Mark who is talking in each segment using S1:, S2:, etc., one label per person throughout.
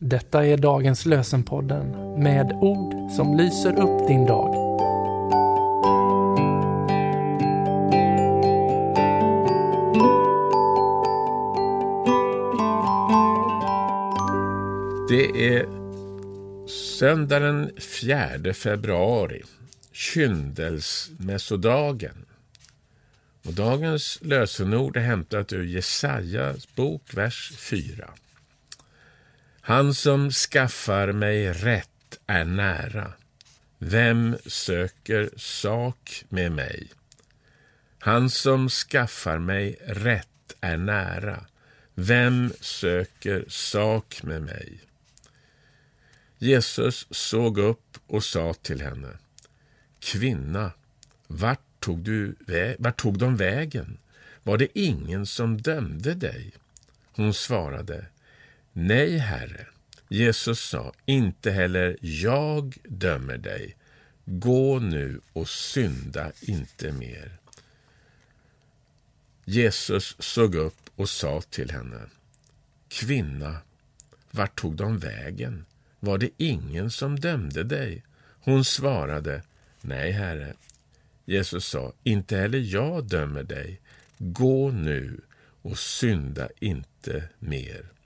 S1: Detta är dagens lösenpodden med ord som lyser upp din dag.
S2: Det är söndag den 4 februari, kyndelsmässodagen. Och dagens lösenord är hämtat ur Jesajas bok, vers 4. Han som skaffar mig rätt är nära. Vem söker sak med mig? Han som skaffar mig rätt är nära. Vem söker sak med mig? Jesus såg upp och sa till henne. Kvinna, vart tog, du vart tog de vägen? Var det ingen som dömde dig? Hon svarade. Nej, Herre. Jesus sa, inte heller jag dömer dig. Gå nu och synda inte mer. Jesus såg upp och sa till henne. Kvinna, vart tog de vägen? Var det ingen som dömde dig? Hon svarade, Nej, Herre. Jesus sa, inte heller jag dömer dig. Gå nu och synda inte mer.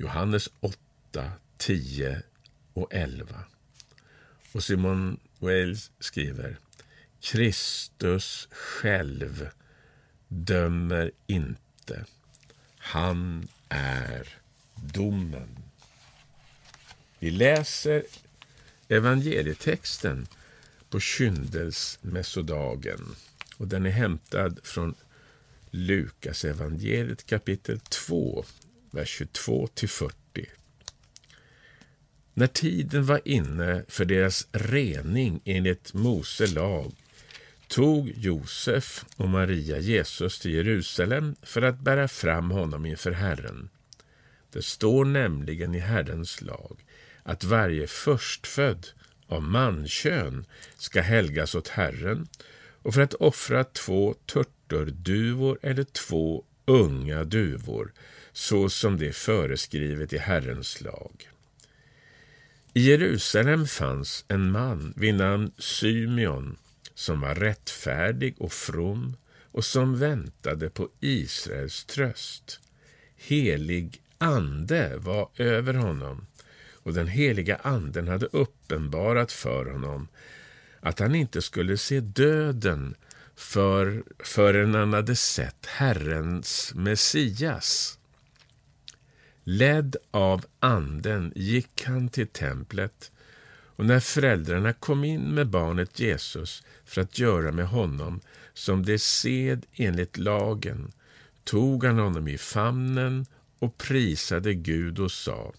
S2: Johannes 8, 10 och 11. Och Simon Wales skriver Kristus själv dömer inte. Han är domen. Vi läser evangelietexten på kyndelsmässodagen och den är hämtad från Lukas evangeliet kapitel 2, vers 22 till 40. När tiden var inne för deras rening enligt Mose lag tog Josef och Maria Jesus till Jerusalem för att bära fram honom inför Herren. Det står nämligen i Herrens lag att varje förstfödd av mankön ska helgas åt Herren och för att offra två turturduvor eller två unga duvor så som det är föreskrivet i Herrens lag. I Jerusalem fanns en man vid namn Symeon som var rättfärdig och from och som väntade på Israels tröst. Helig ande var över honom och den heliga anden hade uppenbarat för honom att han inte skulle se döden för, förrän han hade sett Herrens Messias. Ledd av anden gick han till templet och när föräldrarna kom in med barnet Jesus för att göra med honom som det sed enligt lagen tog han honom i famnen och prisade Gud och sa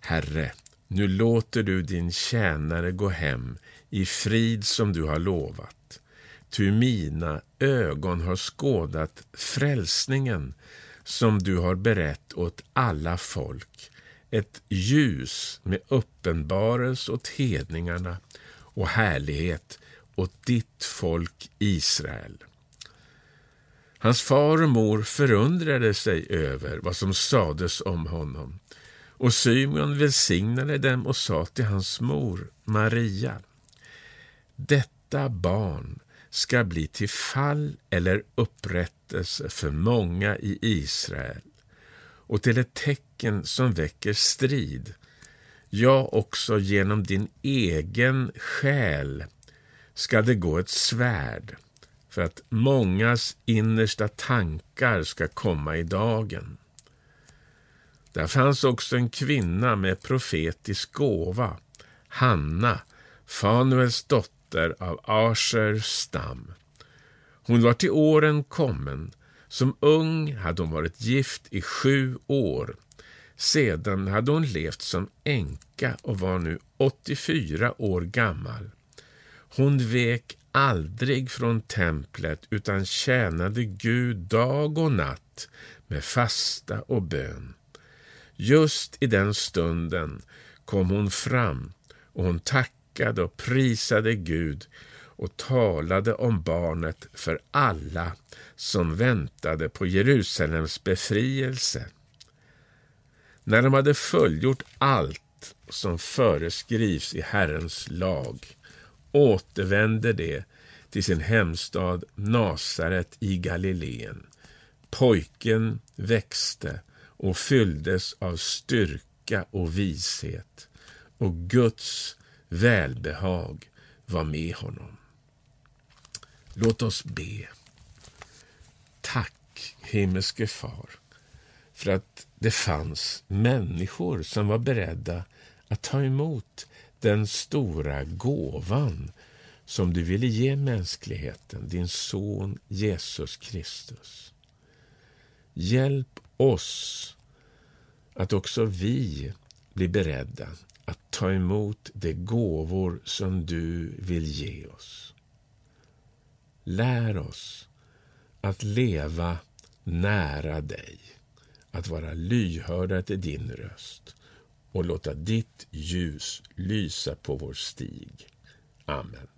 S2: Herre, nu låter du din tjänare gå hem i frid som du har lovat. Ty mina ögon har skådat frälsningen som du har berett åt alla folk, ett ljus med uppenbarelse åt hedningarna och härlighet åt ditt folk Israel. Hans far och mor förundrade sig över vad som sades om honom och Symeon välsignade dem och sa till hans mor Maria Detta barn ska bli till fall eller upprättelse för många i Israel och till ett tecken som väcker strid. Ja, också genom din egen själ ska det gå ett svärd för att mångas innersta tankar ska komma i dagen. Där fanns också en kvinna med profetisk gåva, Hanna, Fanuels dotter av Ashers stam. Hon var till åren kommen. Som ung hade hon varit gift i sju år. Sedan hade hon levt som änka och var nu 84 år gammal. Hon vek aldrig från templet utan tjänade Gud dag och natt med fasta och bön. Just i den stunden kom hon fram och hon tackade och prisade Gud och talade om barnet för alla som väntade på Jerusalems befrielse. När de hade fullgjort allt som föreskrivs i Herrens lag återvände de till sin hemstad Nasaret i Galileen. Pojken växte och fylldes av styrka och vishet och Guds välbehag var med honom. Låt oss be. Tack, himmelske far, för att det fanns människor som var beredda att ta emot den stora gåvan som du ville ge mänskligheten, din son Jesus Kristus. Hjälp oss att också vi blir beredda att ta emot de gåvor som du vill ge oss. Lär oss att leva nära dig, att vara lyhörda till din röst och låta ditt ljus lysa på vår stig. Amen.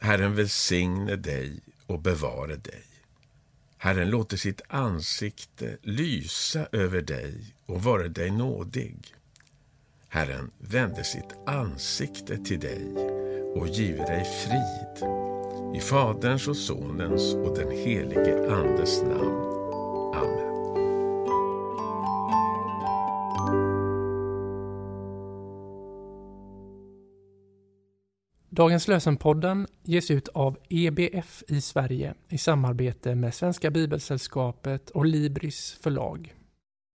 S2: Herren välsigne dig och bevare dig. Herren låter sitt ansikte lysa över dig och vara dig nådig. Herren vände sitt ansikte till dig och give dig frid. I Faderns och Sonens och den helige Andes namn.
S1: Dagens lösenpodden ges ut av EBF i Sverige i samarbete med Svenska Bibelsällskapet och Libris förlag.